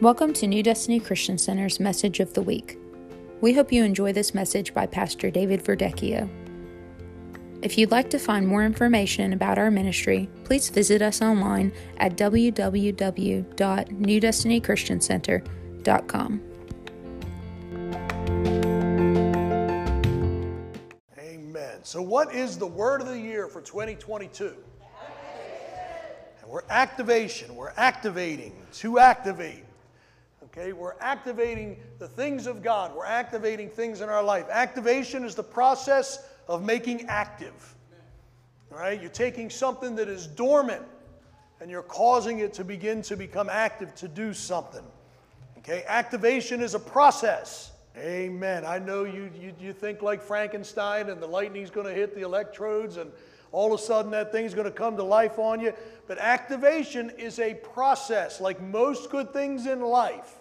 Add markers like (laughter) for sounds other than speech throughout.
Welcome to New Destiny Christian Center's Message of the Week. We hope you enjoy this message by Pastor David Verdecchio. If you'd like to find more information about our ministry, please visit us online at www.newdestinychristiancenter.com. Amen. So, what is the word of the year for 2022? And we're activation. We're activating to activate. Okay, we're activating the things of God. We're activating things in our life. Activation is the process of making active. All right, you're taking something that is dormant and you're causing it to begin to become active to do something. Okay, activation is a process. Amen. I know you, you, you think like Frankenstein and the lightning's going to hit the electrodes and all of a sudden that thing's going to come to life on you. But activation is a process, like most good things in life.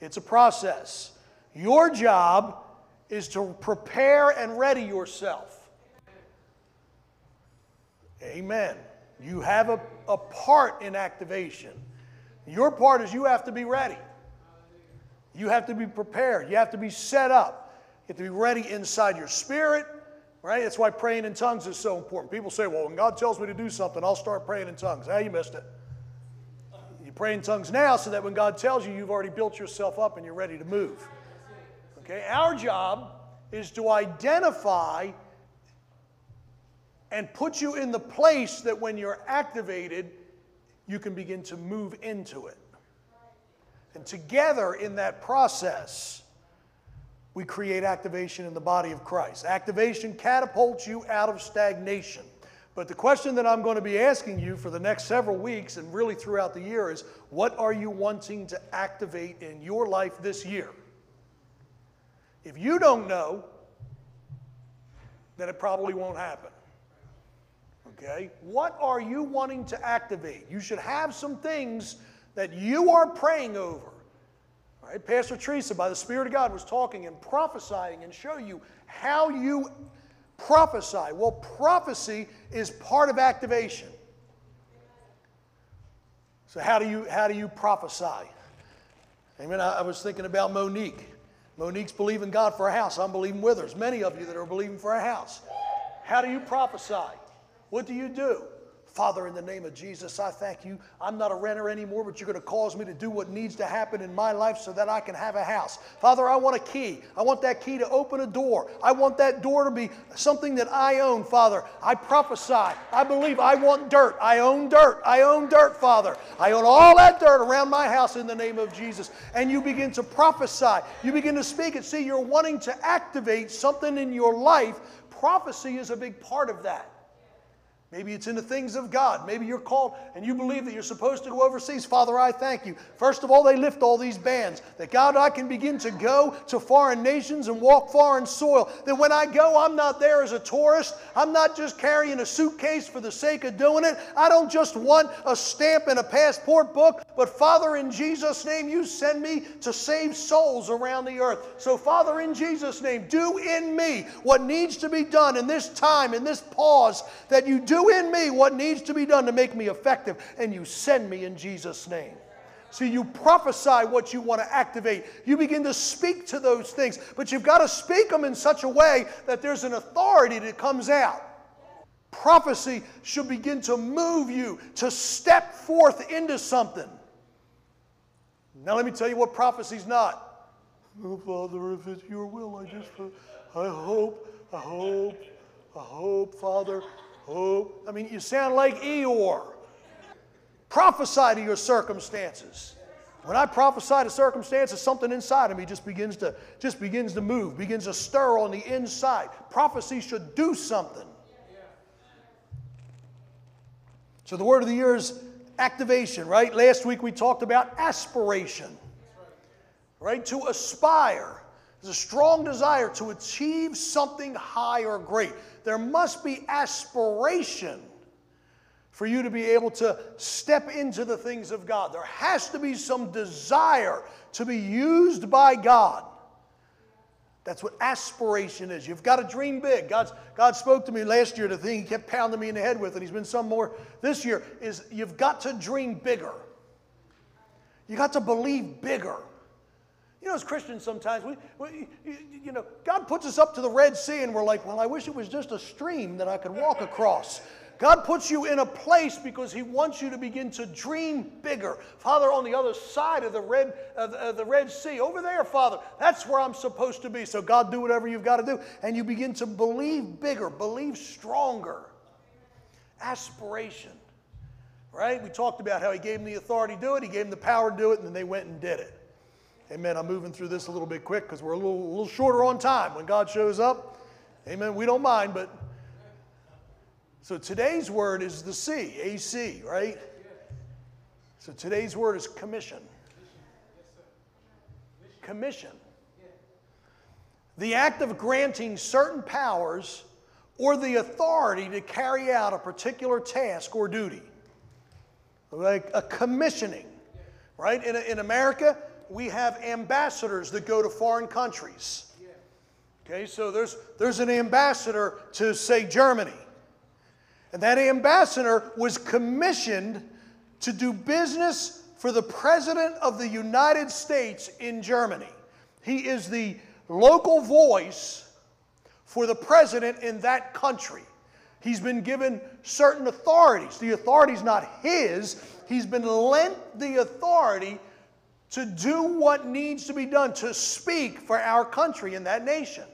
It's a process. Your job is to prepare and ready yourself. Amen. You have a, a part in activation. Your part is you have to be ready. You have to be prepared. You have to be set up. You have to be ready inside your spirit, right? That's why praying in tongues is so important. People say, well, when God tells me to do something, I'll start praying in tongues. Ah, you missed it. Pray in tongues now so that when God tells you, you've already built yourself up and you're ready to move. Okay, our job is to identify and put you in the place that when you're activated, you can begin to move into it. And together in that process, we create activation in the body of Christ. Activation catapults you out of stagnation. But the question that I'm going to be asking you for the next several weeks and really throughout the year is what are you wanting to activate in your life this year? If you don't know, then it probably won't happen. Okay? What are you wanting to activate? You should have some things that you are praying over. Right? Pastor Teresa, by the Spirit of God, was talking and prophesying and show you how you prophesy. Well, prophecy is part of activation. So how do you how do you prophesy? Amen. I, I was thinking about Monique. Monique's believing God for a house. I'm believing with her. There's many of you that are believing for a house. How do you prophesy? What do you do? Father, in the name of Jesus, I thank you. I'm not a renter anymore, but you're going to cause me to do what needs to happen in my life so that I can have a house. Father, I want a key. I want that key to open a door. I want that door to be something that I own, Father. I prophesy. I believe I want dirt. I own dirt. I own dirt, Father. I own all that dirt around my house in the name of Jesus. And you begin to prophesy. You begin to speak it. See, you're wanting to activate something in your life. Prophecy is a big part of that. Maybe it's in the things of God. Maybe you're called and you believe that you're supposed to go overseas. Father, I thank you. First of all, they lift all these bans. That God, I can begin to go to foreign nations and walk foreign soil. That when I go, I'm not there as a tourist. I'm not just carrying a suitcase for the sake of doing it. I don't just want a stamp and a passport book. But Father, in Jesus' name, you send me to save souls around the earth. So, Father, in Jesus' name, do in me what needs to be done in this time, in this pause, that you do do in me what needs to be done to make me effective, and you send me in Jesus' name. See, you prophesy what you want to activate. You begin to speak to those things, but you've got to speak them in such a way that there's an authority that comes out. Prophecy should begin to move you to step forth into something. Now, let me tell you what prophecy's not. Oh, Father, if it's your will, I just, I hope, I hope, I hope, Father, Oh, I mean, you sound like Eeyore. Prophesy to your circumstances. When I prophesy to circumstances, something inside of me just begins to just begins to move, begins to stir on the inside. Prophecy should do something. So the word of the year is activation, right? Last week we talked about aspiration. Right? To aspire. There's a strong desire to achieve something high or great there must be aspiration for you to be able to step into the things of God. There has to be some desire to be used by God. That's what aspiration is. You've got to dream big. God's, God spoke to me last year, the thing He kept pounding me in the head with, and He's been some more this year, is you've got to dream bigger. You got to believe bigger. You know, as Christians, sometimes we, we you know, God puts us up to the Red Sea and we're like, well, I wish it was just a stream that I could walk across. God puts you in a place because He wants you to begin to dream bigger. Father, on the other side of the Red, of the Red Sea, over there, Father, that's where I'm supposed to be. So, God, do whatever you've got to do. And you begin to believe bigger, believe stronger. Aspiration, right? We talked about how He gave them the authority to do it, He gave them the power to do it, and then they went and did it. Amen. I'm moving through this a little bit quick because we're a little, a little shorter on time when God shows up. Amen. We don't mind, but so today's word is the C, AC, right? So today's word is commission. Commission. The act of granting certain powers or the authority to carry out a particular task or duty. Like a commissioning, right? In, in America, we have ambassadors that go to foreign countries. Okay, so there's, there's an ambassador to, say, Germany. And that ambassador was commissioned to do business for the President of the United States in Germany. He is the local voice for the President in that country. He's been given certain authorities. The authority is not his, he's been lent the authority to do what needs to be done, to speak for our country and that nation.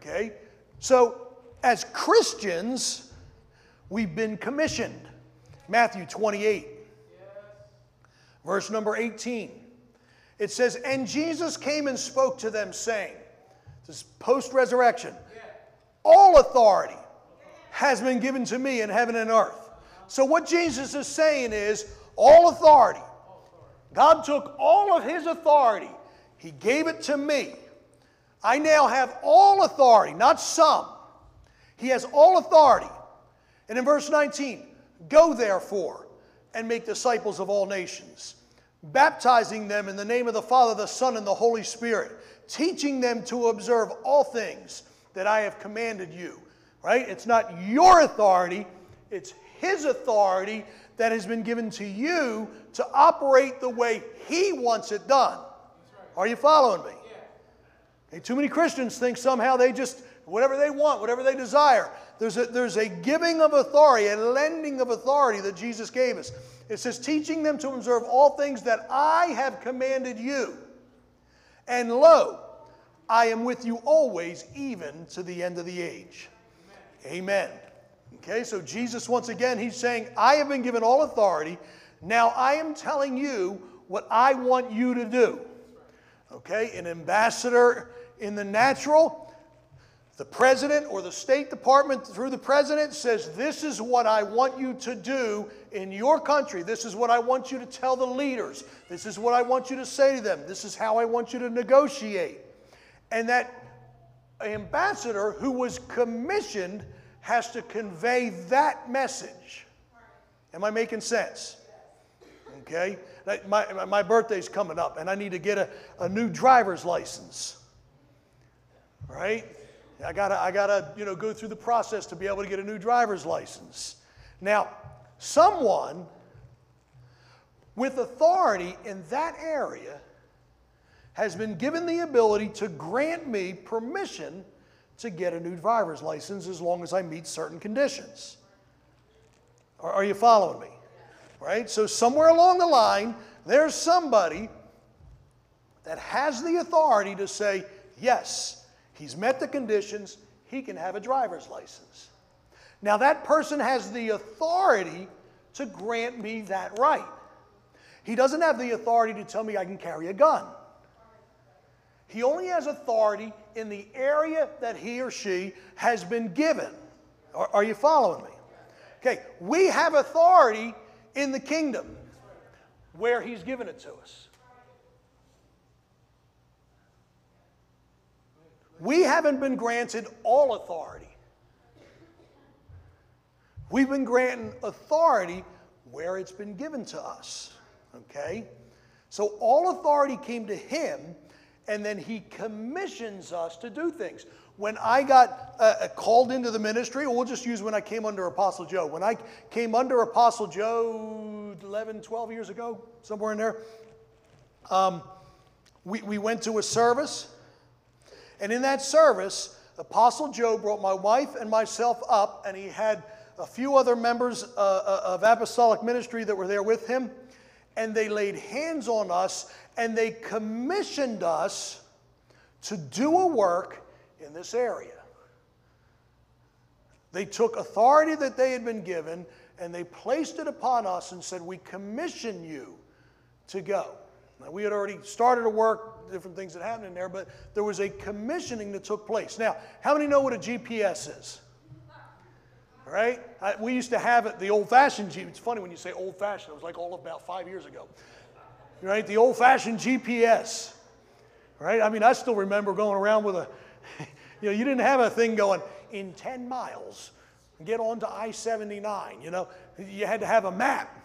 Okay? So, as Christians, We've been commissioned. Matthew 28, verse number 18. It says, And Jesus came and spoke to them, saying, This is post resurrection, all authority has been given to me in heaven and earth. So, what Jesus is saying is, all authority. God took all of his authority, he gave it to me. I now have all authority, not some. He has all authority. And in verse 19, go therefore and make disciples of all nations, baptizing them in the name of the Father, the Son, and the Holy Spirit, teaching them to observe all things that I have commanded you. Right? It's not your authority, it's His authority that has been given to you to operate the way He wants it done. Are you following me? Too many Christians think somehow they just, whatever they want, whatever they desire. There's a, there's a giving of authority, a lending of authority that Jesus gave us. It says, teaching them to observe all things that I have commanded you. And lo, I am with you always, even to the end of the age. Amen. Amen. Okay, so Jesus, once again, he's saying, I have been given all authority. Now I am telling you what I want you to do. Okay, an ambassador in the natural the president or the State Department through the president says, This is what I want you to do in your country. This is what I want you to tell the leaders. This is what I want you to say to them. This is how I want you to negotiate. And that ambassador who was commissioned has to convey that message. Am I making sense? Okay? My, my birthday's coming up, and I need to get a, a new driver's license. Right? I gotta, I gotta, you know, go through the process to be able to get a new driver's license. Now, someone with authority in that area has been given the ability to grant me permission to get a new driver's license as long as I meet certain conditions. Are, are you following me? Right? So, somewhere along the line, there's somebody that has the authority to say, yes, He's met the conditions, he can have a driver's license. Now, that person has the authority to grant me that right. He doesn't have the authority to tell me I can carry a gun. He only has authority in the area that he or she has been given. Are, are, you following me? Okay, we have authority in the kingdom where he's given it to us. We haven't been granted all authority. We've been granted authority where it's been given to us. Okay? So all authority came to him, and then he commissions us to do things. When I got uh, uh called into the ministry, we'll just use when I came under Apostle Joe. When I came under Apostle Joe 11, 12 years ago, somewhere in there, Um, we, we went to a service, and in that service, Apostle Joe brought my wife and myself up, and he had a few other members uh, uh, of apostolic ministry that were there with him, and they laid hands on us and they commissioned us to do a work in this area. They took authority that they had been given and they placed it upon us and said, We commission you to go. Now, we had already started to work, different things that happened in there, but there was a commissioning that took place. Now, how many know what a GPS is? Right? I, we used to have it, the old fashioned GPS. It's funny when you say old fashioned, it was like all about five years ago, right? The old fashioned GPS, right? I mean, I still remember going around with a, (laughs) you know, you didn't have a thing going in 10 miles, get on to I 79, you know, you had to have a map.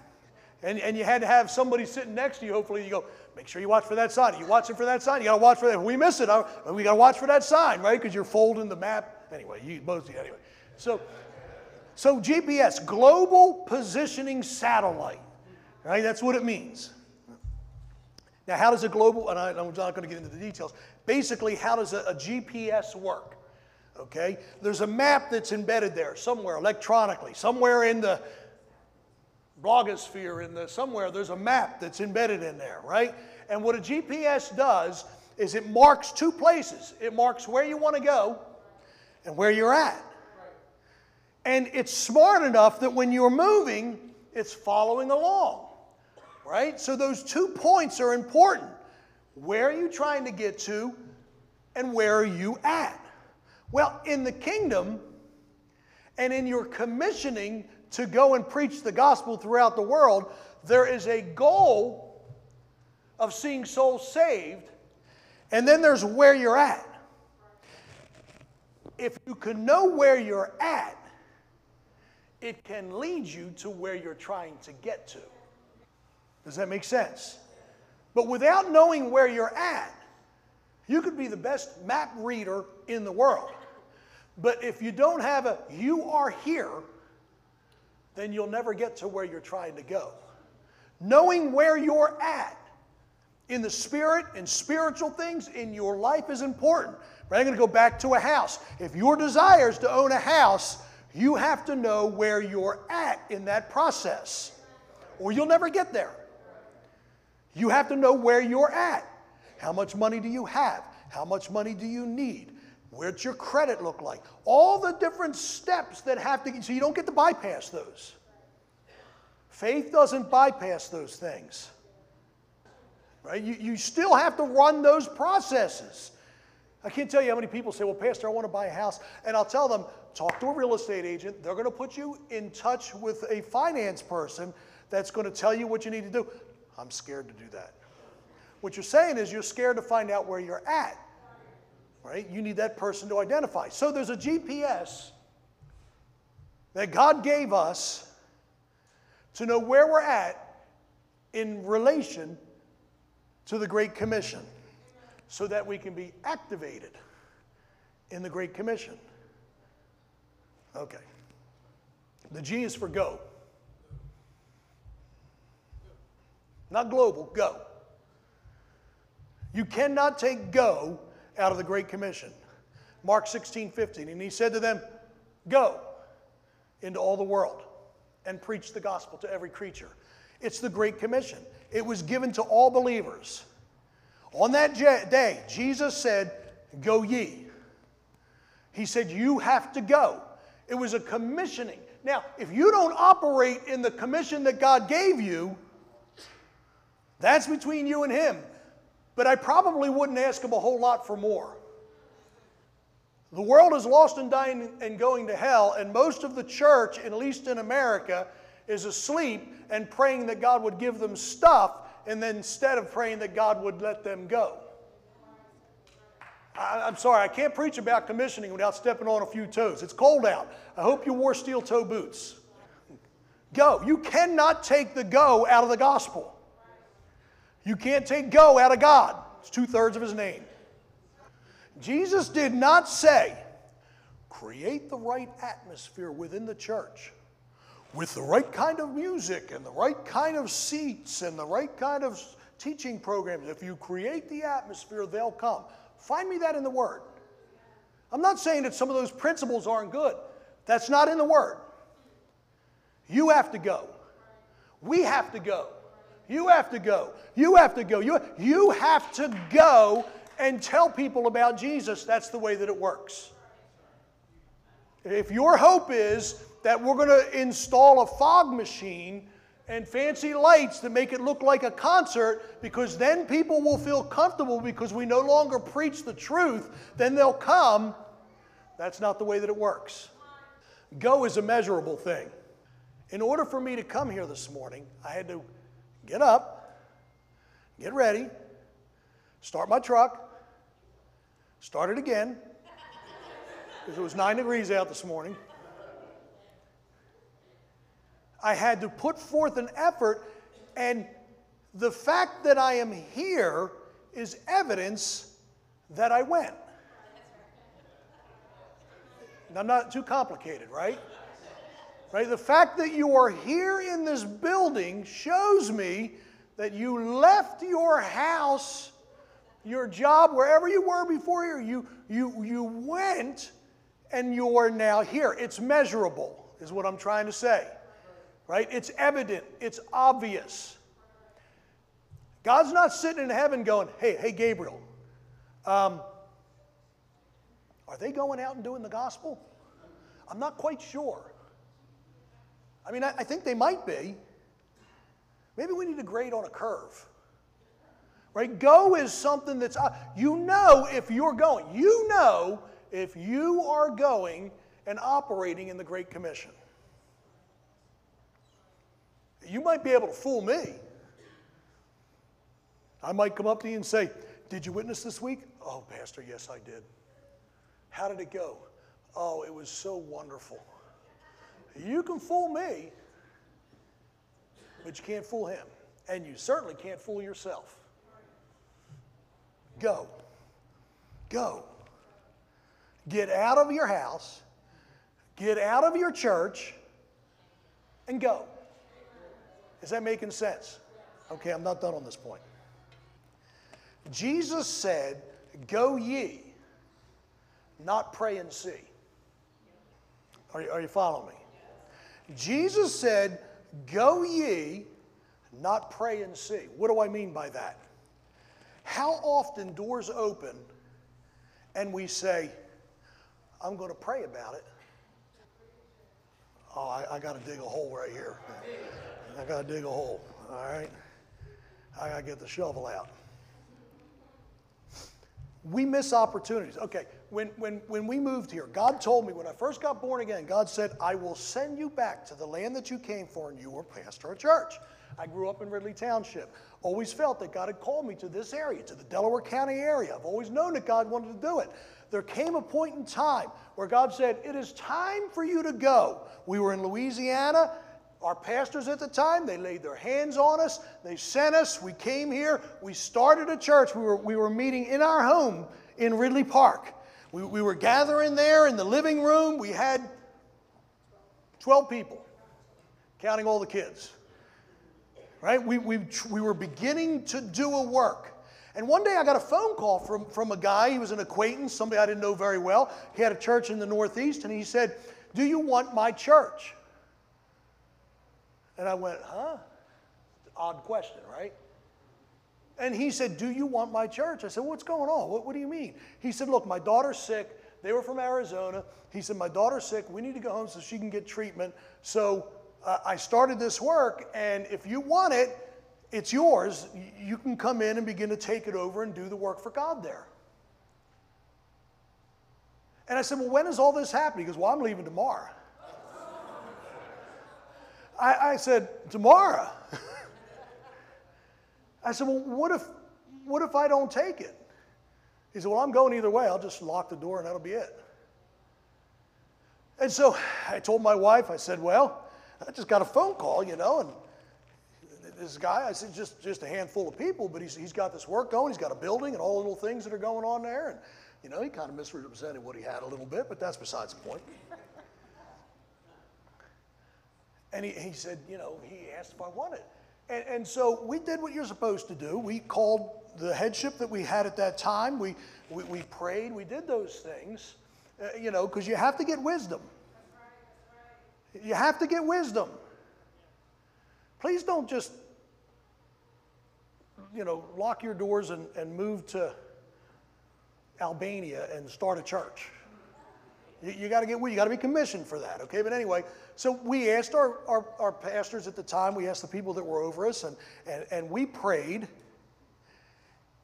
And, and you had to have somebody sitting next to you. Hopefully, you go, make sure you watch for that sign. You watching for that sign? You got to watch for that. If we miss it, we got to watch for that sign, right? Because you're folding the map. Anyway, you mostly, anyway. So, so GPS, Global Positioning Satellite, right? That's what it means. Now, how does a global, and I, am not going to get into the details, basically, how does a, a GPS work? Okay, there's a map that's embedded there somewhere electronically, somewhere in the blogosphere, in the somewhere there's a map that's embedded in there, right? And what a GPS does is it marks two places. It marks where you want to go and where you're at. And it's smart enough that when you're moving, it's following along, right? So those two points are important. Where are you trying to get to, and where are you at? Well, in the kingdom and in your commissioning to go and preach the gospel throughout the world, there is a goal of seeing souls saved, and then there's where you're at. If you can know where you're at, it can lead you to where you're trying to get to. Does that make sense? But without knowing where you're at, you could be the best map reader in the world. But if you don't have a you are here, then you'll never get to where you're trying to go. Knowing where you're at in the spirit and spiritual things in your life is important. But I'm going to go back to a house. If your desire is to own a house, you have to know where you're at in that process, or you'll never get there. You have to know where you're at. How much money do you have? How much money do you need? Where's your credit look like? All the different steps that have to, so you don't get to bypass those. Faith doesn't bypass those things. Right? You, you still have to run those processes. I can't tell you how many people say, Well, Pastor, I want to buy a house. And I'll tell them, Talk to a real estate agent. They're going to put you in touch with a finance person that's going to tell you what you need to do. I'm scared to do that. What you're saying is you're scared to find out where you're at, right? You need that person to identify. So there's a GPS that God gave us to know where we're at in relation to the Great Commission so that we can be activated in the Great Commission. Okay. The G is for go. Not global, go. You cannot take go out of the Great Commission. Mark 16, 15. And he said to them, Go into all the world and preach the gospel to every creature. It's the Great Commission. It was given to all believers. On that day, Jesus said, Go ye. He said, You have to go. It was a commissioning. Now, if you don't operate in the commission that God gave you, that's between you and Him. But I probably wouldn't ask Him a whole lot for more. The world is lost and dying and going to hell, and most of the church, at least in America, is asleep and praying that God would give them stuff, and then instead of praying that God would let them go. I, am sorry, I can't preach about commissioning without stepping on a few toes. It's cold out. I hope you wore steel toe boots. Go. You cannot take the go out of the gospel. You can't take go out of God. It's two thirds of his name. Jesus did not say, create the right atmosphere within the church with the right kind of music and the right kind of seats and the right kind of teaching programs. If you create the atmosphere, they'll come. Find me that in the Word. I'm not saying that some of those principles aren't good. That's not in the Word. You have to go. We have to go. You have to go. You have to go. You, you have to go and tell people about Jesus. That's the way that it works. If your hope is that we're going to install a fog machine and fancy lights to make it look like a concert because then people will feel comfortable because we no longer preach the truth, then they'll come. That's not the way that it works. Go is a measurable thing. In order for me to come here this morning, I had to get up, get ready, start my truck, start it again, because it was nine degrees out this morning. I had to put forth an effort, and the fact that I am here is evidence that I went. I'm not too complicated, right? Right? The fact that you are here in this building shows me that you left your house, your job, wherever you were before here, you, you, you went and you're now here. It's measurable, is what I'm trying to say. Right? It's evident, it's obvious. God's not sitting in heaven going, hey, hey, Gabriel, um, are they going out and doing the gospel? I'm not quite sure. I mean, I, I think they might be. Maybe we need to grade on a curve. Right? Go is something that's, uh, you know, if you're going. You know if you are going and operating in the Great Commission. You might be able to fool me. I might come up to you and say, Did you witness this week? Oh, Pastor, yes, I did. How did it go? Oh, it was so wonderful. You can fool me, but you can't fool him. And you certainly can't fool yourself. Go. Go. Get out of your house, get out of your church, and go. Is that making sense? Okay, I'm not done on this point. Jesus said, Go ye, not pray and see. Are you, are you following me? Jesus said, Go ye, not pray and see. What do I mean by that? How often doors open and we say, I'm going to pray about it. Oh, I, I got to dig a hole right here. I got to dig a hole. All right. I got to get the shovel out. We miss opportunities. Okay, when, when, when we moved here, God told me when I first got born again, God said, I will send you back to the land that you came for, and you were pastor of church. I grew up in Ridley Township. Always felt that God had called me to this area, to the Delaware County area. I've always known that God wanted to do it. There came a point in time where God said, It is time for you to go. We were in Louisiana. Our pastors at the time, they laid their hands on us. They sent us. We came here. We started a church. We were, we were meeting in our home in Ridley Park. We, we were gathering there in the living room. We had 12 people, counting all the kids. Right? We, we, we were beginning to do a work. And one day I got a phone call from, from a guy, he was an acquaintance, somebody I didn't know very well. He had a church in the Northeast, and he said, Do you want my church? And I went, Huh? Odd question, right? And he said, Do you want my church? I said, What's going on? What, what do you mean? He said, Look, my daughter's sick. They were from Arizona. He said, My daughter's sick. We need to go home so she can get treatment. So uh, I started this work, and if you want it, it's yours. You can come in and begin to take it over and do the work for God there. And I said, Well, when is all this happening? He goes, Well, I'm leaving tomorrow. I, I said, Tomorrow? I said, Well, what if, what if I don't take it? He said, Well, I'm going either way. I'll just lock the door and that'll be it. And so I told my wife, I said, Well, I just got a phone call, you know, and this guy, I said, just, just a handful of people, but he's, he's got this work going. He's got a building and all the little things that are going on there. And, you know, he kind of misrepresented what he had a little bit, but that's besides the point. And he, he said, you know, he asked if I wanted. And, and so we did what you're supposed to do. We called the headship that we had at that time. We, we, we prayed. We did those things, uh, you know, because you have to get wisdom. You have to get wisdom. Please don't just, you know, lock your doors and, and move to Albania and start a church. You, you got to get, you got to be commissioned for that, okay? But anyway, so we asked our, our, our, pastors at the time, we asked the people that were over us, and, and, and we prayed.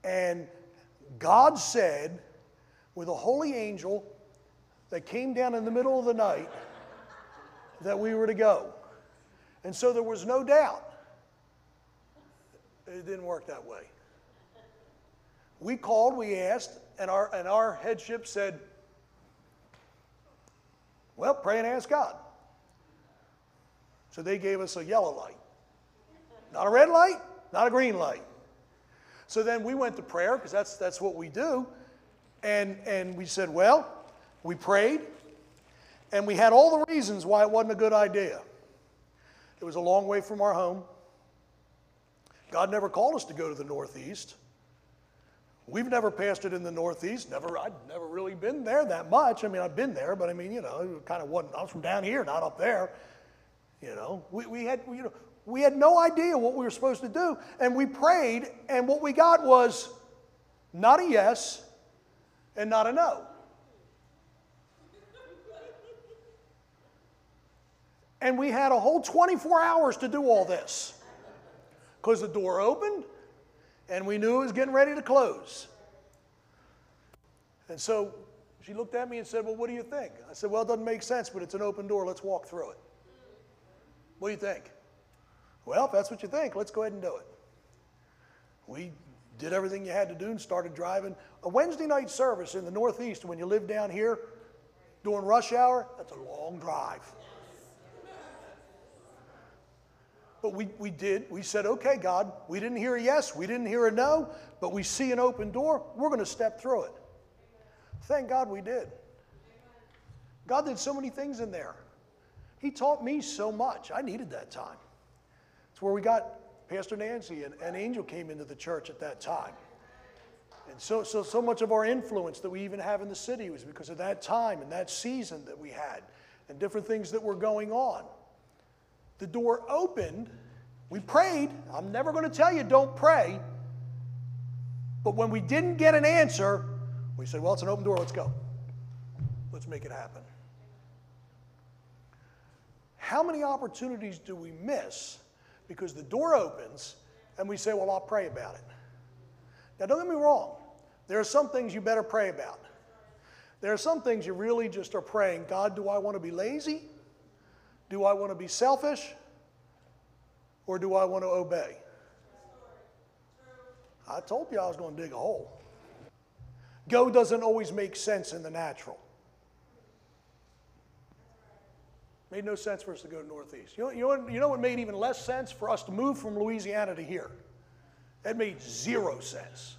And God said, with a holy angel that came down in the middle of the night, that we were to go. And so there was no doubt. It didn't work that way. We called, we asked, and our, and our headship said, Well, pray and ask God. So they gave us a yellow light. Not a red light, not a green light. So then we went to prayer, because that's, that's what we do. And, and we said, Well, we prayed, and we had all the reasons why it wasn't a good idea. It was a long way from our home. God never called us to go to the Northeast. We've never passed it in the Northeast. Never, I'd never really been there that much. I mean, I've been there, but I mean, you know, it kind of wasn't. I was from down here, not up there. You know, we, we had, you know, we had no idea what we were supposed to do, and we prayed, and what we got was not a yes and not a no. And we had a whole 24 hours to do all this because the door opened and we knew it was getting ready to close. And so she looked at me and said, Well, what do you think? I said, Well, it doesn't make sense, but it's an open door. Let's walk through it. What do you think? Well, if that's what you think, let's go ahead and do it. We did everything you had to do and started driving. A Wednesday night service in the Northeast, when you live down here during rush hour, that's a long drive. But we, we did. We said, okay, God, we didn't hear a yes, we didn't hear a no, but we see an open door. We're going to step through it. Thank God we did. God did so many things in there. He taught me so much. I needed that time. It's where we got Pastor Nancy and, and Angel came into the church at that time. And so, so, so much of our influence that we even have in the city was because of that time and that season that we had and different things that were going on. The door opened. We prayed. I'm never going to tell you don't pray. But when we didn't get an answer, we said, well, it's an open door. Let's go. Let's make it happen. How many opportunities do we miss because the door opens and we say, well, I'll pray about it? Now, don't get me wrong. There are some things you better pray about. There are some things you really just are praying God, do I want to be lazy? Do I want to be selfish? Or do I want to obey? I told you I was going to dig a hole. Go doesn't always make sense in the natural. Made no sense for us to go Northeast. You know, you, know, you know what made even less sense for us to move from Louisiana to here? That made zero sense.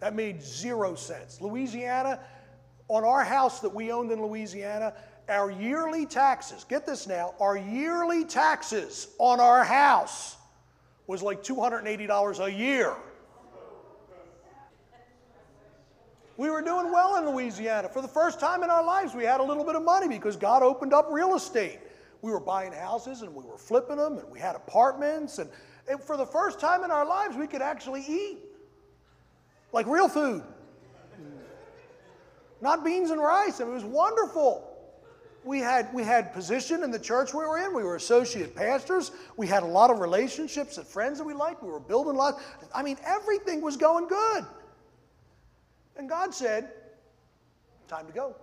That made zero sense. Louisiana, on our house that we owned in Louisiana, our yearly taxes, get this now, our yearly taxes on our house was like $280 a year. We were doing well in Louisiana. For the first time in our lives, we had a little bit of money because God opened up real estate. We were buying houses and we were flipping them and we had apartments. And, and for the first time in our lives, we could actually eat like real food. Not beans and rice. I mean, it was wonderful we had, we had position in the church we were in. We were associate pastors. We had a lot of relationships and friends that we liked. We were building a lot. I mean, everything was going good. And God said, time to go.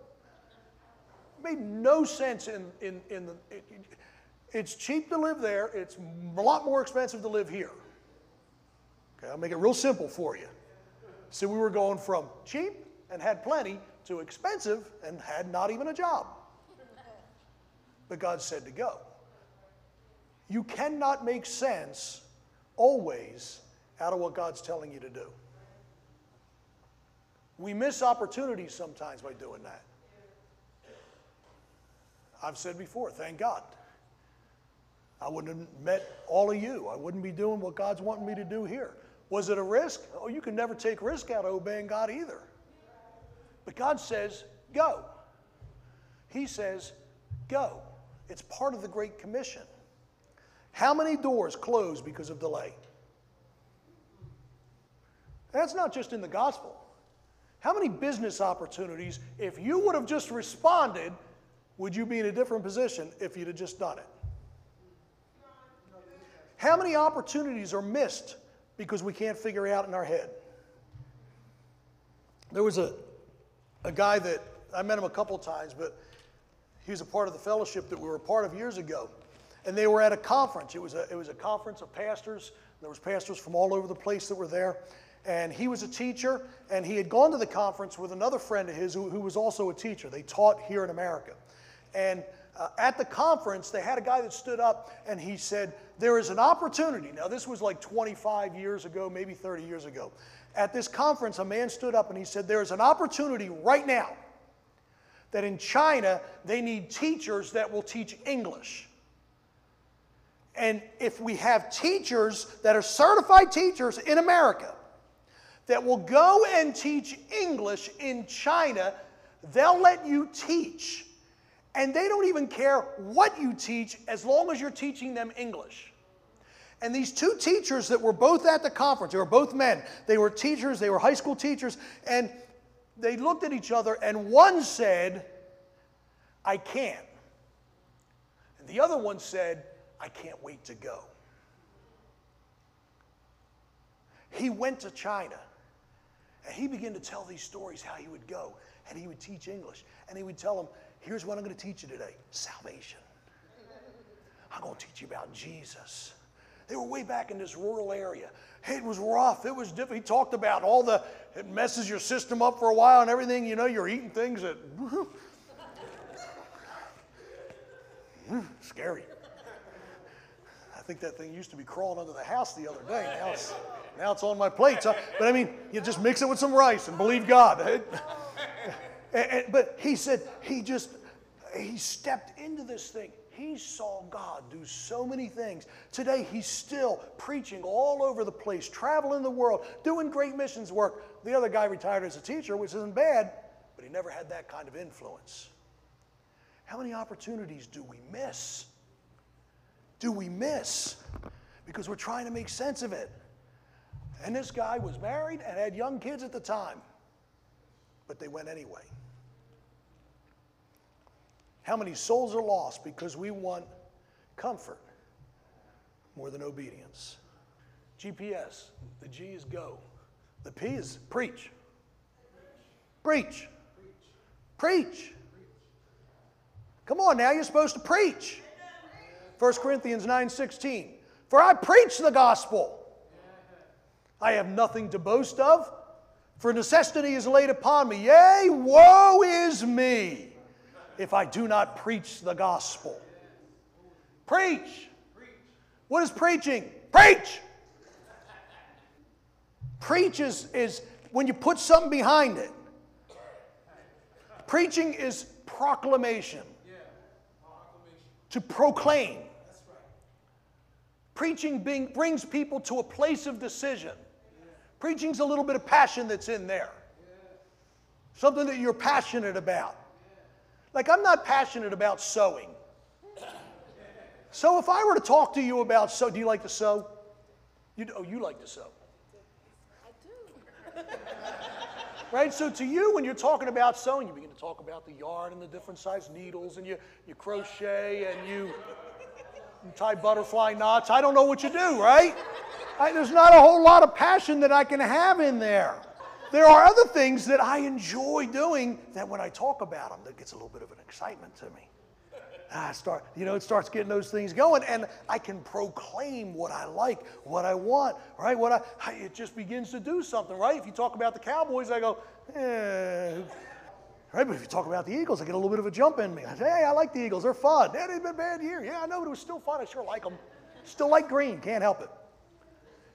It made no sense in, in, in the. It, it's cheap to live there. It's a lot more expensive to live here. Okay, I'll make it real simple for you. So we were going from cheap and had plenty to expensive and had not even a job but God said to go. You cannot make sense always out of what God's telling you to do. We miss opportunities sometimes by doing that. I've said before, thank God. I wouldn't have met all of you. I wouldn't be doing what God's wanting me to do here. Was it a risk? Oh, you can never take risk out of obeying God either. But God says, go. He says, go. It's part of the Great Commission. How many doors close because of delay? That's not just in the gospel. How many business opportunities, if you would have just responded, would you be in a different position if you'd have just done it? How many opportunities are missed because we can't figure it out in our head? There was a, a guy that I met him a couple times, but he was a part of the fellowship that we were a part of years ago. And they were at a conference. It was a, it was a conference of pastors. There was pastors from all over the place that were there. And he was a teacher, and he had gone to the conference with another friend of his who, who was also a teacher. They taught here in America. And uh, at the conference, they had a guy that stood up and he said, There is an opportunity. Now, this was like 25 years ago, maybe 30 years ago. At this conference, a man stood up and he said, There is an opportunity right now that in China, they need teachers that will teach English. And if we have teachers that are certified teachers in America that will go and teach English in China, they'll let you teach. And they don't even care what you teach as long as you're teaching them English. And these two teachers that were both at the conference, they were both men, they were teachers, they were high school teachers, and they looked at each other, and one said, I can't. And the other one said, I can't wait to go. He went to China and he began to tell these stories how he would go and he would teach English. And he would tell them, Here's what I'm going to teach you today salvation. I'm going to teach you about Jesus. They were way back in this rural area. It was rough. It was difficult. He talked about all the, it messes your system up for a while and everything. You know, you're eating things that, (laughs) scary. I think that thing used to be crawling under the house the other day. Now it's, now it's on my plate. So, but I mean, you just mix it with some rice and believe God. (laughs) and, and, but he said he just, he stepped into this thing. He saw God do so many things. Today, he's still preaching all over the place, traveling the world, doing great missions work. The other guy retired as a teacher, which isn't bad, but he never had that kind of influence. How many opportunities do we miss? Do we miss? Because we're trying to make sense of it. And this guy was married and had young kids at the time, but they went anyway. How many souls are lost because we want comfort more than obedience? GPS, the G is go, the P is preach. Preach. Preach. preach. Come on now, you're supposed to preach. 1 Corinthians 9:16. For I preach the gospel. I have nothing to boast of, for necessity is laid upon me. Yea, woe is me if I do not preach the gospel. Preach. What is preaching? Preach. Preach is, is when you put something behind it. Preaching is proclamation. To proclaim. Preaching being, brings people to a place of decision. Preaching's a little bit of passion that's in there. Something that you're passionate about. Like, I'm not passionate about sewing. So, if I were to talk to you about sew, do you like to sew? You, oh, you like to sew. I do. right? So, to you, when you're talking about sewing, you begin to talk about the yarn and the different size needles, and you, you crochet and you, you tie butterfly knots. I don't know what you do, right? I, there's not a whole lot of passion that I can have in there. There are other things that I enjoy doing that when I talk about them, that gets a little bit of an excitement to me. I start, you know, it starts getting those things going, and I can proclaim what I like, what I want, right? What I, it just begins to do something, right? If you talk about the Cowboys, I go, eh. Right, but if you talk about the Eagles, I get a little bit of a jump in me. I say, hey, I like the Eagles. They're fun. Yeah, they've been a bad year. Yeah, I know, but it was still fun. I sure like them. Still like green. Can't help it.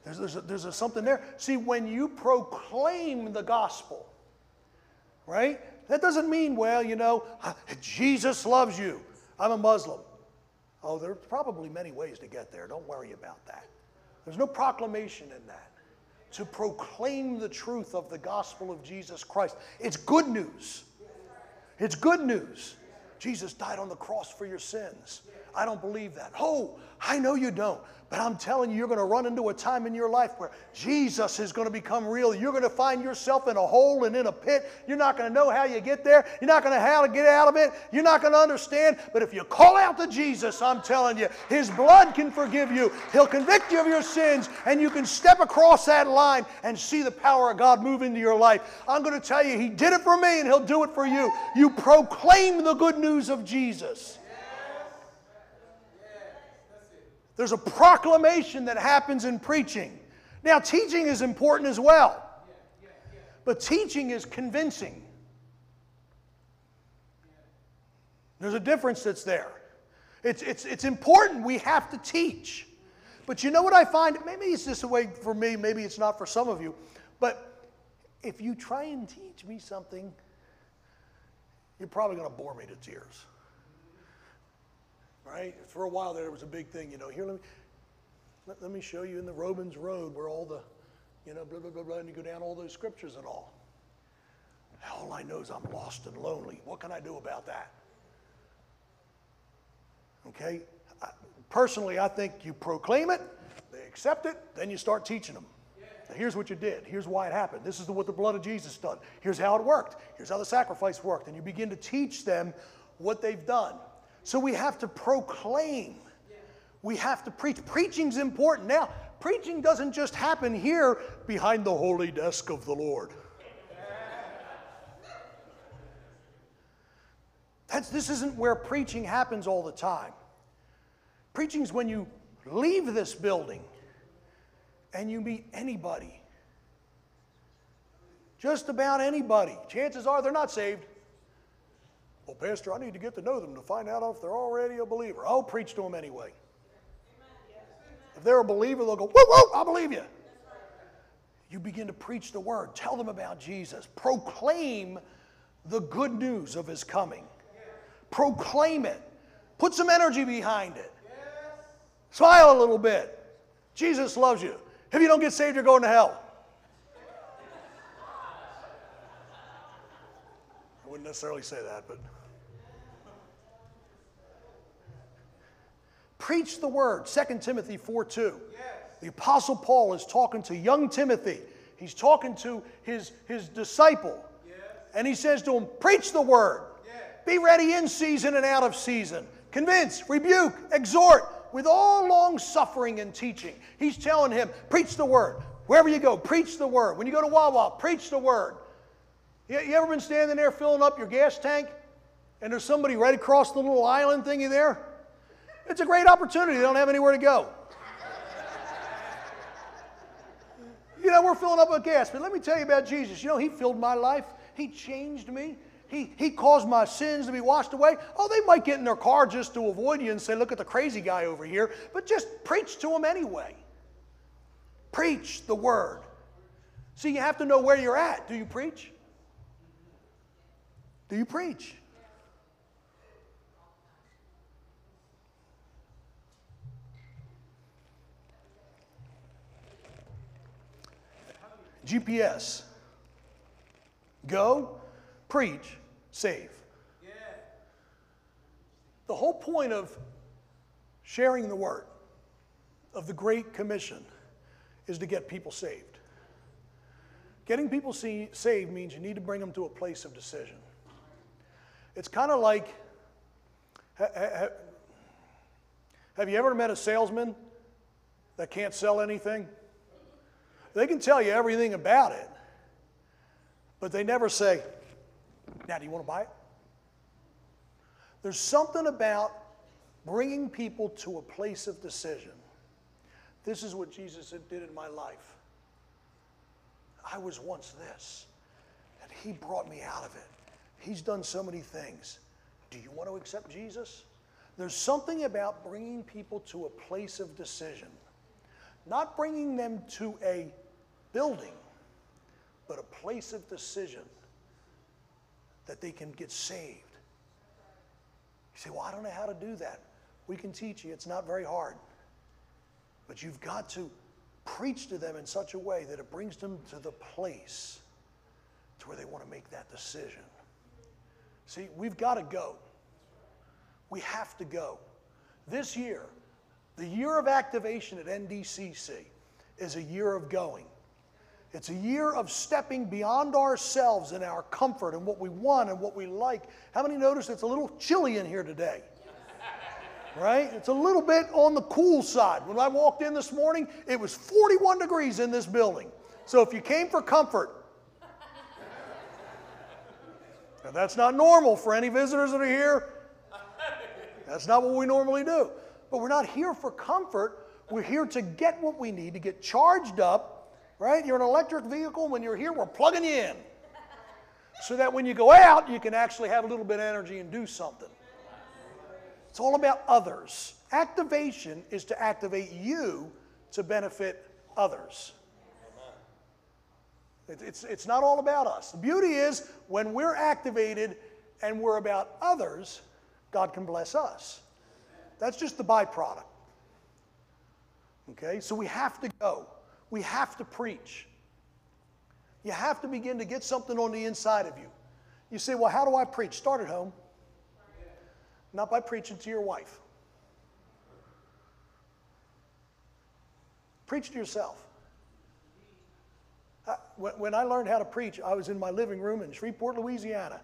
There's, there's, a, there's a something there. See, when you proclaim the gospel, right? That doesn't mean, well, you know, ah, Jesus loves you. I'm a Muslim. Oh, there are probably many ways to get there. Don't worry about that. There's no proclamation in that. To proclaim the truth of the gospel of Jesus Christ. It's good news. It's good news. Jesus died on the cross for your sins. I don't believe that. Oh, I know you don't. But I'm telling you, you're going to run into a time in your life where Jesus is going to become real. You're going to find yourself in a hole and in a pit. You're not going to know how you get there. You're not going to know how to get out of it. You're not going to understand. But if you call out to Jesus, I'm telling you, His blood can forgive you. He'll convict you of your sins, and you can step across that line and see the power of God move into your life. I'm going to tell you, He did it for me, and He'll do it for you. You proclaim the good news of Jesus. There's a proclamation that happens in preaching. Now, teaching is important as well, but teaching is convincing. There's a difference that's there. It's, it's, it's important. We have to teach. But you know what I find? Maybe it's just a way for me, maybe it's not for some of you. But if you try and teach me something, you're probably going to bore me to tears right? For a while there, it was a big thing, you know. Here, let me, let, let me show you in the Romans Road where all the, you know, blah, blah, blah, blah, and you go down all those scriptures and all. All I know is I'm lost and lonely. What can I do about that? Okay? I, personally, I think you proclaim it, they accept it, then you start teaching them. Now, here's what you did. Here's why it happened. This is what the blood of Jesus done. Here's how it worked. Here's how the sacrifice worked. And you begin to teach them what they've done. So we have to proclaim. We have to preach. Preaching's important. Now, preaching doesn't just happen here behind the holy desk of the Lord. That's, this isn't where preaching happens all the time. Preaching's when you leave this building and you meet anybody. Just about anybody. Chances are they're not saved. Well, Pastor, I need to get to know them to find out if they're already a believer. I'll preach to them anyway. If they're a believer, they'll go, whoa, whoa, I believe you. You begin to preach the word, tell them about Jesus, proclaim the good news of his coming. Proclaim it, put some energy behind it. Smile a little bit. Jesus loves you. If you don't get saved, you're going to hell. I wouldn't necessarily say that, but. Preach the word. 2 Timothy 4 2. Yes. The Apostle Paul is talking to young Timothy. He's talking to his, his disciple. Yes. And he says to him, Preach the word. Yes. Be ready in season and out of season. Convince, rebuke, exhort with all long suffering and teaching. He's telling him, Preach the word. Wherever you go, preach the word. When you go to Wawa, preach the word. You, you ever been standing there filling up your gas tank and there's somebody right across the little island thingy there? It's a great opportunity. They don't have anywhere to go. You know, we're filling up with gas, but let me tell you about Jesus. You know, He filled my life, He changed me. He, he caused my sins to be washed away. Oh, they might get in their car just to avoid you and say, Look at the crazy guy over here, but just preach to them anyway. Preach the word. See, you have to know where you're at. Do you preach? Do you preach? GPS. Go, preach, save. Yeah. The whole point of sharing the word of the Great Commission is to get people saved. Getting people see, saved means you need to bring them to a place of decision. It's kind of like ha, ha, have you ever met a salesman that can't sell anything? They can tell you everything about it, but they never say, Now, do you want to buy it? There's something about bringing people to a place of decision. This is what Jesus did in my life. I was once this, and He brought me out of it. He's done so many things. Do you want to accept Jesus? There's something about bringing people to a place of decision, not bringing them to a building, but a place of decision that they can get saved. You say, Well, I don't know how to do that. We can teach you, it's not very hard. But you've got to preach to them in such a way that it brings them to the place to where they want to make that decision. See, we've got to go. We have to go. This year, the year of activation at NDCC is a year of going. It's a year of stepping beyond ourselves and our comfort and what we want and what we like. How many notice it's a little chilly in here today? Right? It's a little bit on the cool side. When I walked in this morning, it was 41 degrees in this building. So if you came for comfort, (laughs) now that's not normal for any visitors that are here. That's not what we normally do. But we're not here for comfort. We're here to get what we need to get charged up right? You're an electric vehicle. When you're here, we're plugging you in. So that when you go out, you can actually have a little bit of energy and do something. It's all about others. Activation is to activate you to benefit others. It's, it's not all about us. The beauty is when we're activated and we're about others, God can bless us. That's just the byproduct. Okay, so we have to go. We have to preach. You have to begin to get something on the inside of you. You say, Well, how do I preach? Start at home. Not by preaching to your wife. Preach to yourself. when I learned how to preach, I was in my living room in Shreveport, Louisiana,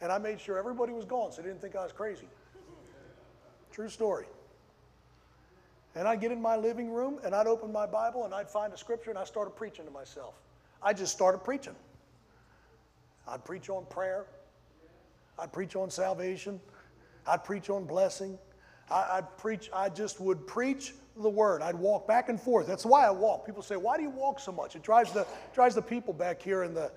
and I made sure everybody was gone so they didn't think I was crazy. True story. And I'd get in my living room and I'd open my Bible and I'd find a scripture and I started preaching to myself. I just started preaching. I'd preach on prayer. I'd preach on salvation. I'd preach on blessing. I, would preach, I just would preach the word. I'd walk back and forth. That's why I walk. People say, why do you walk so much? It drives the, drives the people back here in the,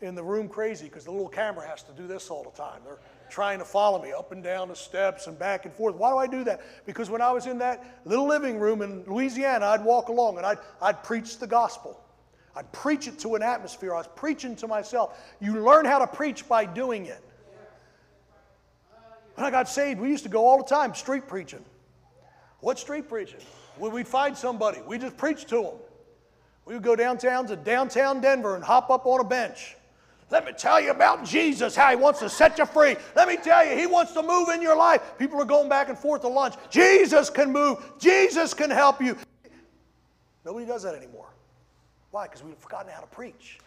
in the room crazy because the little camera has to do this all the time. They're, trying to follow me up and down the steps and back and forth. Why do I do that? Because when I was in that little living room in Louisiana, I'd walk along and I'd, I'd preach the gospel. I'd preach it to an atmosphere. I was preaching to myself. You learn how to preach by doing it. When I got saved, we used to go all the time street preaching. What street preaching? When we'd find somebody, we just preach to them. We would go downtown to downtown Denver and hop up on a bench let me tell you about Jesus, how he wants to set you free. Let me tell you, he wants to move in your life. People are going back and forth to lunch. Jesus can move, Jesus can help you. Nobody does that anymore. Why? Because we've forgotten how to preach.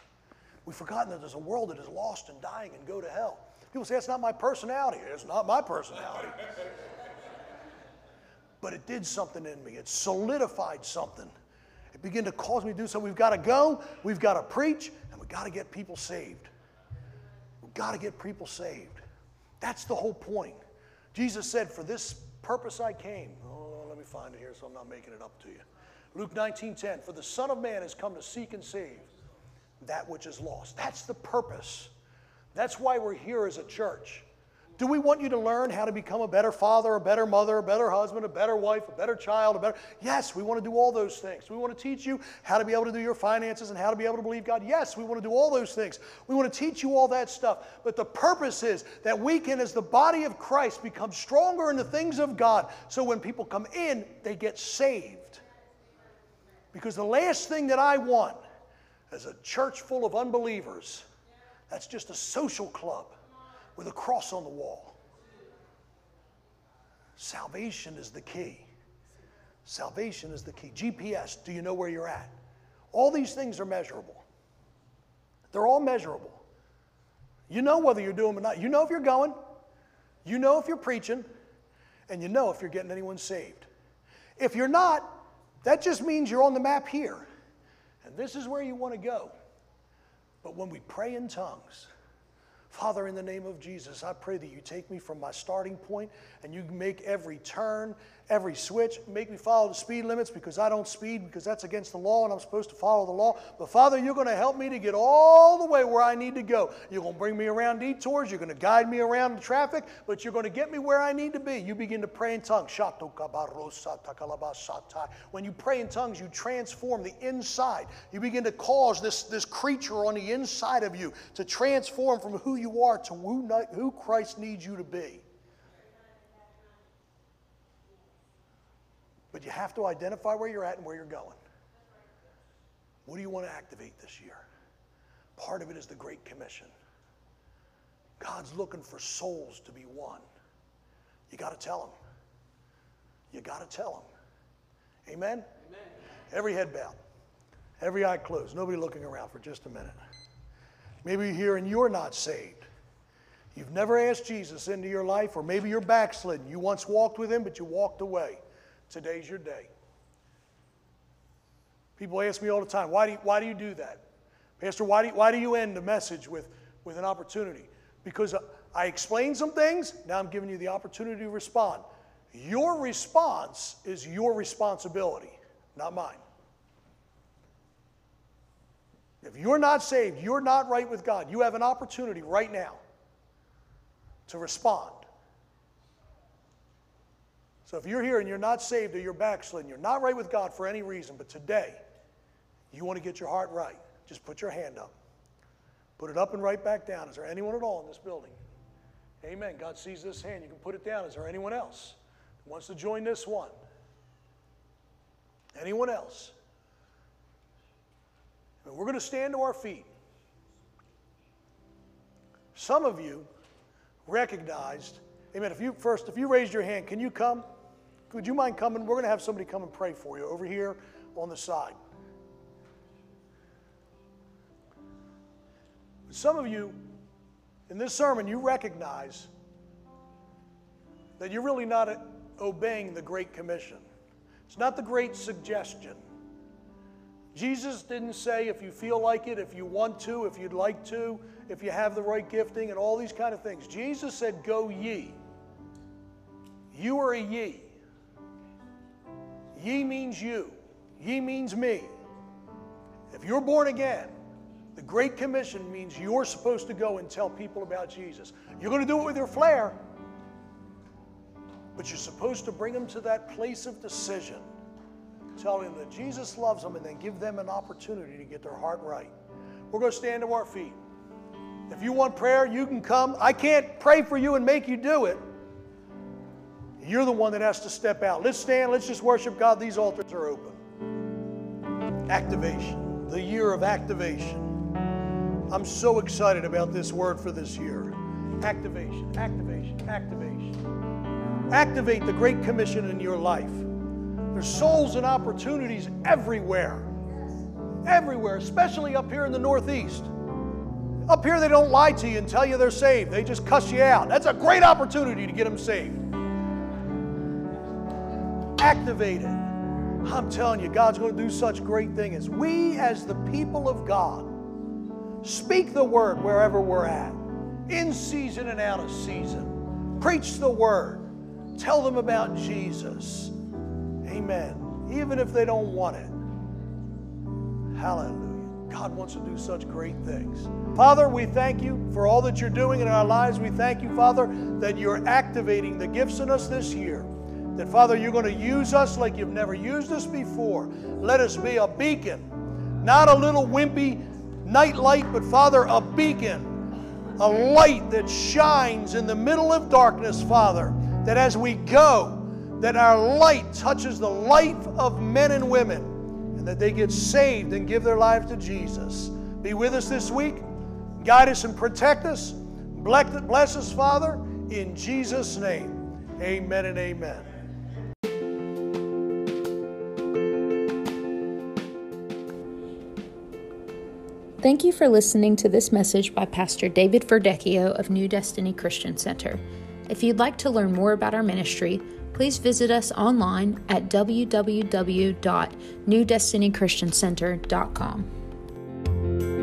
We've forgotten that there's a world that is lost and dying and go to hell. People say, that's not my personality. It's not my personality. but it did something in me, it solidified something. It began to cause me to do something. We've got to go, we've got to preach, and we've got to get people saved got to get people saved. That's the whole point. Jesus said, For this purpose I came. Oh, let me find it here so I'm not making it up to you. Luke 19 10, For the Son of Man has come to seek and save that which is lost. That's the purpose. That's why we're here as a church. Do we want you to learn how to become a better father, a better mother, a better husband, a better wife, a better child, a better Yes, we want to do all those things. We want to teach you how to be able to do your finances and how to be able to believe God. Yes, we want to do all those things. We want to teach you all that stuff. But the purpose is that we can as the body of Christ become stronger in the things of God so when people come in, they get saved. Because the last thing that I want as a church full of unbelievers, that's just a social club with a cross on the wall. Salvation is the key. Salvation is the key. GPS, do you know where you're at? All these things are measurable. They're all measurable. You know whether you're doing them or not. You know if you're going, you know if you're preaching, and you know if you're getting anyone saved. If you're not, that just means you're on the map here. And this is where you want to go. But when we pray in tongues, Father, in the name of Jesus, I pray that you take me from my starting point and you make every turn, every switch, make me follow the speed limits because I don't speed because that's against the law and I'm supposed to follow the law. But Father, you're going to help me to get all the way where I need to go. You're going to bring me around detours, you're going to guide me around the traffic, but you're going to get me where I need to be. You begin to pray in tongues. When you pray in tongues, you transform the inside. You begin to cause this, this creature on the inside of you to transform from who you are to who, who Christ needs you to be. But you have to identify where you're at and where you're going. What do you want to activate this year? Part of it is the Great Commission. God's looking for souls to be won. You got to tell them. You got to tell them. Amen? Amen? Every head bowed, every eye closed, nobody looking around for just a minute. Maybe you're here and you're not saved. You've never asked Jesus into your life, or maybe you're backslidden. You once walked with him, but you walked away. Today's your day. People ask me all the time, why do you, why do, you do that? Pastor, why do you, why do you end a message with, with an opportunity? Because uh, I explained some things, now I'm giving you the opportunity to respond. Your response is your responsibility, not mine. If you're not saved, you're not right with God, you have an opportunity right now to respond. So if you're here and you're not saved or you're backslidden, you're not right with God for any reason, but today you want to get your heart right, just put your hand up. Put it up and right back down. Is there anyone at all in this building? Amen. God sees this hand. You can put it down. Is there anyone else who wants to join this one? Anyone else? And we're going to stand to our feet. Some of you recognized, amen. If you first, if you raised your hand, can you come? Would you mind coming? We're going to have somebody come and pray for you over here on the side. Some of you, in this sermon, you recognize that you're really not obeying the Great Commission. It's not the Great Suggestion. Jesus didn't say if you feel like it, if you want to, if you'd like to, if you have the right gifting, and all these kind of things. Jesus said, Go ye. You are a ye. Ye means you, ye means me. If you're born again, the Great Commission means you're supposed to go and tell people about Jesus. You're going to do it with your flair, but you're supposed to bring them to that place of decision, telling them that Jesus loves them, and then give them an opportunity to get their heart right. We're going to stand to our feet. If you want prayer, you can come. I can't pray for you and make you do it. You're the one that has to step out. Let's stand. Let's just worship God. These altars are open. Activation, the year of activation. I'm so excited about this word for this year. Activation, activation, activation. Activate the Great Commission in your life. There's souls and opportunities everywhere. Everywhere, especially up here in the Northeast. Up here, they don't lie to you and tell you they're saved. They just cuss you out. That's a great opportunity to get them saved. Activate it. I'm telling you, God's going to do such great things. We, as the people of God, Speak the word wherever we're at, in season and out of season. Preach the word. Tell them about Jesus. Amen. Even if they don't want it. Hallelujah. God wants to do such great things. Father, we thank you for all that you're doing in our lives. We thank you, Father, that you're activating the gifts in us this year. That, Father, you're going to use us like you've never used us before. Let us be a beacon, not a little wimpy nightlight, but Father, a beacon, a light that shines in the middle of darkness, Father, that as we go, that our light touches the life of men and women, and that they get saved and give their lives to Jesus. Be with us this week. Guide us and protect us. Bless us, Father, in Jesus' name. Amen and amen. Thank you for listening to this message by Pastor David Verdecchio of New Destiny Christian Center. If you'd like to learn more about our ministry, please visit us online at www.newdestinychristiancenter.com.